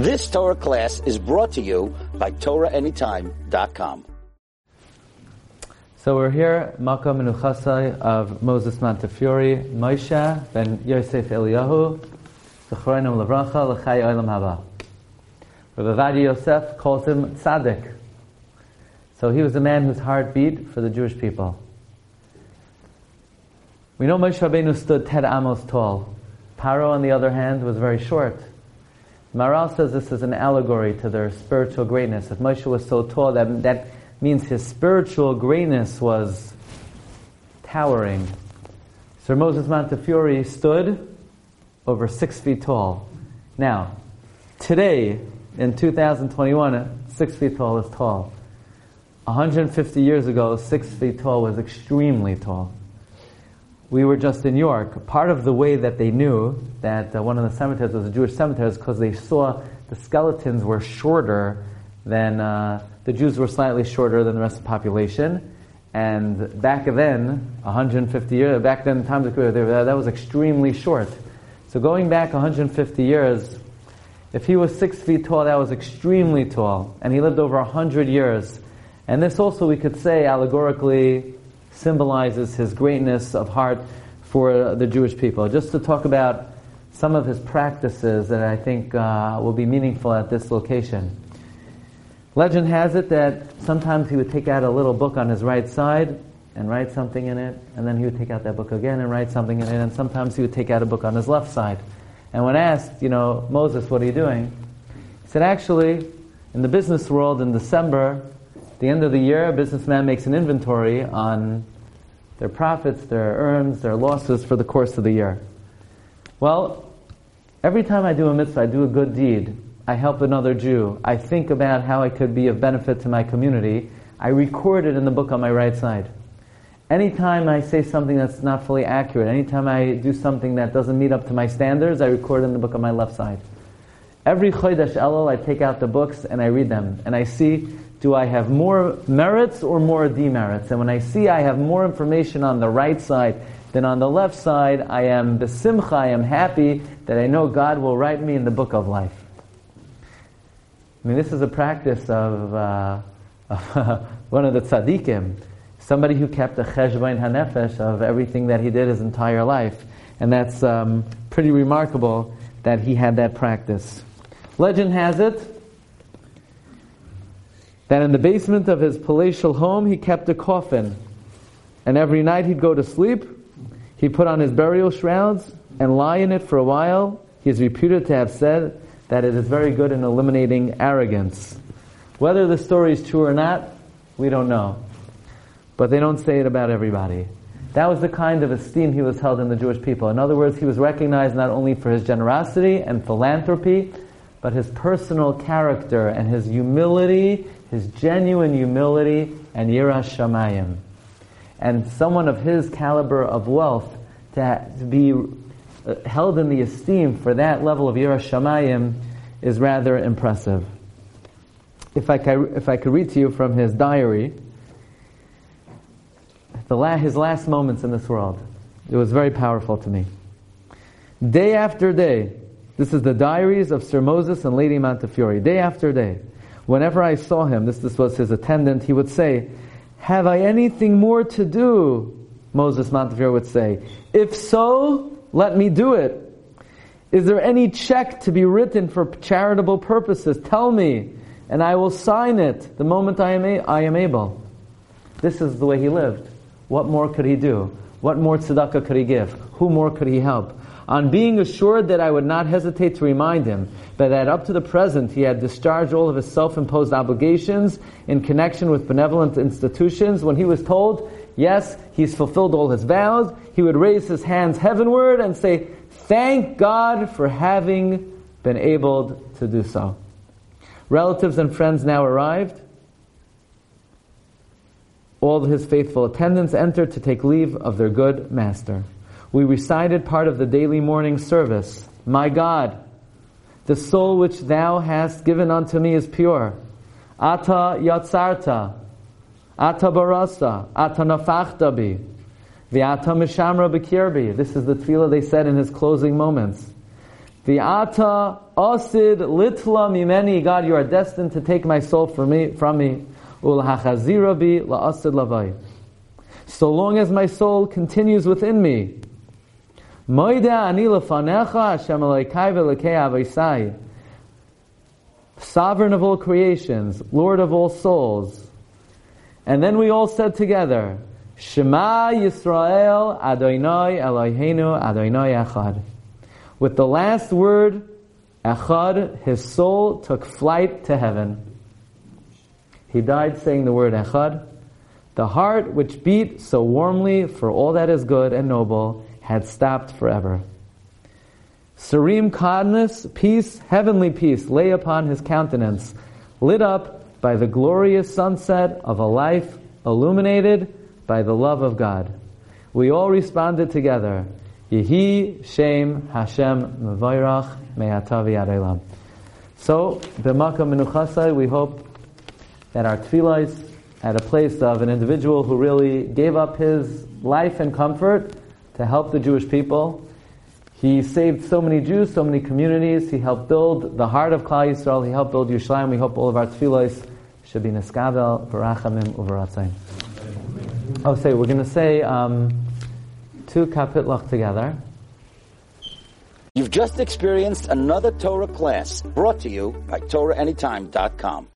This Torah class is brought to you by TorahAnytime.com. So we're here, Makkah Menuchasai of Moses Montefiore, Moshe ben Yosef Eliyahu, Zechroinam Levracha, L'chai Olam Haba. Rabbi Yosef calls him Tzaddik. So he was a man whose heart beat for the Jewish people. We know Moshe Rabbeinu stood ten Amos tall. Paro, on the other hand, was very short. Maharal says this is an allegory to their spiritual greatness. If Moshe was so tall, that, that means his spiritual greatness was towering. Sir Moses Montefiore stood over six feet tall. Now, today, in 2021, six feet tall is tall. 150 years ago, six feet tall was extremely tall. We were just in York. Part of the way that they knew that uh, one of the cemeteries was a Jewish cemetery is because they saw the skeletons were shorter than uh, the Jews were slightly shorter than the rest of the population. And back then, 150 years, back then, times of that was extremely short. So going back 150 years, if he was six feet tall, that was extremely tall. And he lived over 100 years. And this also, we could say, allegorically symbolizes his greatness of heart for the Jewish people. Just to talk about some of his practices that I think uh, will be meaningful at this location. Legend has it that sometimes he would take out a little book on his right side and write something in it, and then he would take out that book again and write something in it, and sometimes he would take out a book on his left side. And when asked, you know, Moses, what are you doing? He said, actually, in the business world in December, the end of the year, a businessman makes an inventory on their profits, their earns, their losses for the course of the year. Well, every time I do a mitzvah, I do a good deed, I help another Jew, I think about how I could be of benefit to my community, I record it in the book on my right side. Anytime I say something that's not fully accurate, anytime I do something that doesn't meet up to my standards, I record it in the book on my left side. Every Chodesh Elul, I take out the books and I read them. And I see, do I have more merits or more demerits? And when I see I have more information on the right side than on the left side, I am besimcha, I am happy that I know God will write me in the book of life. I mean, this is a practice of, uh, of one of the tzaddikim, somebody who kept a cheshbon hanefesh of everything that he did his entire life. And that's um, pretty remarkable that he had that practice. Legend has it that in the basement of his palatial home he kept a coffin. And every night he'd go to sleep, he put on his burial shrouds and lie in it for a while. He is reputed to have said that it is very good in eliminating arrogance. Whether the story is true or not, we don't know. But they don't say it about everybody. That was the kind of esteem he was held in the Jewish people. In other words, he was recognized not only for his generosity and philanthropy, but his personal character and his humility, his genuine humility and yiras shamayim. And someone of his caliber of wealth to, be uh, held in the esteem for that level of Yiras Shamayim is rather impressive. If I, could, if I could read to you from his diary, the la- his last moments in this world, it was very powerful to me. Day after day, this is the diaries of Sir Moses and Lady Montefiore. Day after day, whenever I saw him, this, this was his attendant, he would say, Have I anything more to do? Moses Montefiore would say, If so, let me do it. Is there any check to be written for charitable purposes? Tell me, and I will sign it the moment I am, a- I am able. This is the way he lived. What more could he do? What more tzedakah could he give? Who more could he help? On being assured that I would not hesitate to remind him, but that up to the present he had discharged all of his self-imposed obligations in connection with benevolent institutions, when he was told, yes, he's fulfilled all his vows, he would raise his hands heavenward and say, Thank God for having been able to do so. Relatives and friends now arrived. All his faithful attendants entered to take leave of their good master. We recited part of the daily morning service. My God, the soul which thou hast given unto me is pure. Ata yatzarta, ata barasa, ata nafachta bi. V'ata mishamra b'kirbi. This is the tefillah they said in his closing moments. V'ata asid litla mimeni, God, you are destined to take my soul from me, from me. Ulhachazira bi la'asid lavai. So long as my soul continues within me. Moida. Sovereign of all creations, Lord of all souls. And then we all said together, Shema Yisrael Adonai Eloheinu Adonai Echad. With the last word, Echad, his soul took flight to heaven. He died saying the word Echad. The heart which beat so warmly for all that is good and noble had stopped forever. Serene calmness, peace, heavenly peace lay upon his countenance, lit up by the glorious sunset of a life illuminated by the love of God. We all responded together, Yehi Shem Hashem Mevayrach Me'atah V'ad Olam. So, B'maka Menuchasai, we hope that our tefillah at a place of an individual who really gave up his life and comfort to help the Jewish people. He saved so many Jews, so many communities. He helped build the heart of Klal Yisrael. He helped build Yerushalayim. We hope all of our tefillahs should be neskabel, barachamim, uvaratzayim. Oh, say we're going to say um, two kapitlach together. You've just experienced another Torah class brought to you by TorahAnytime.com.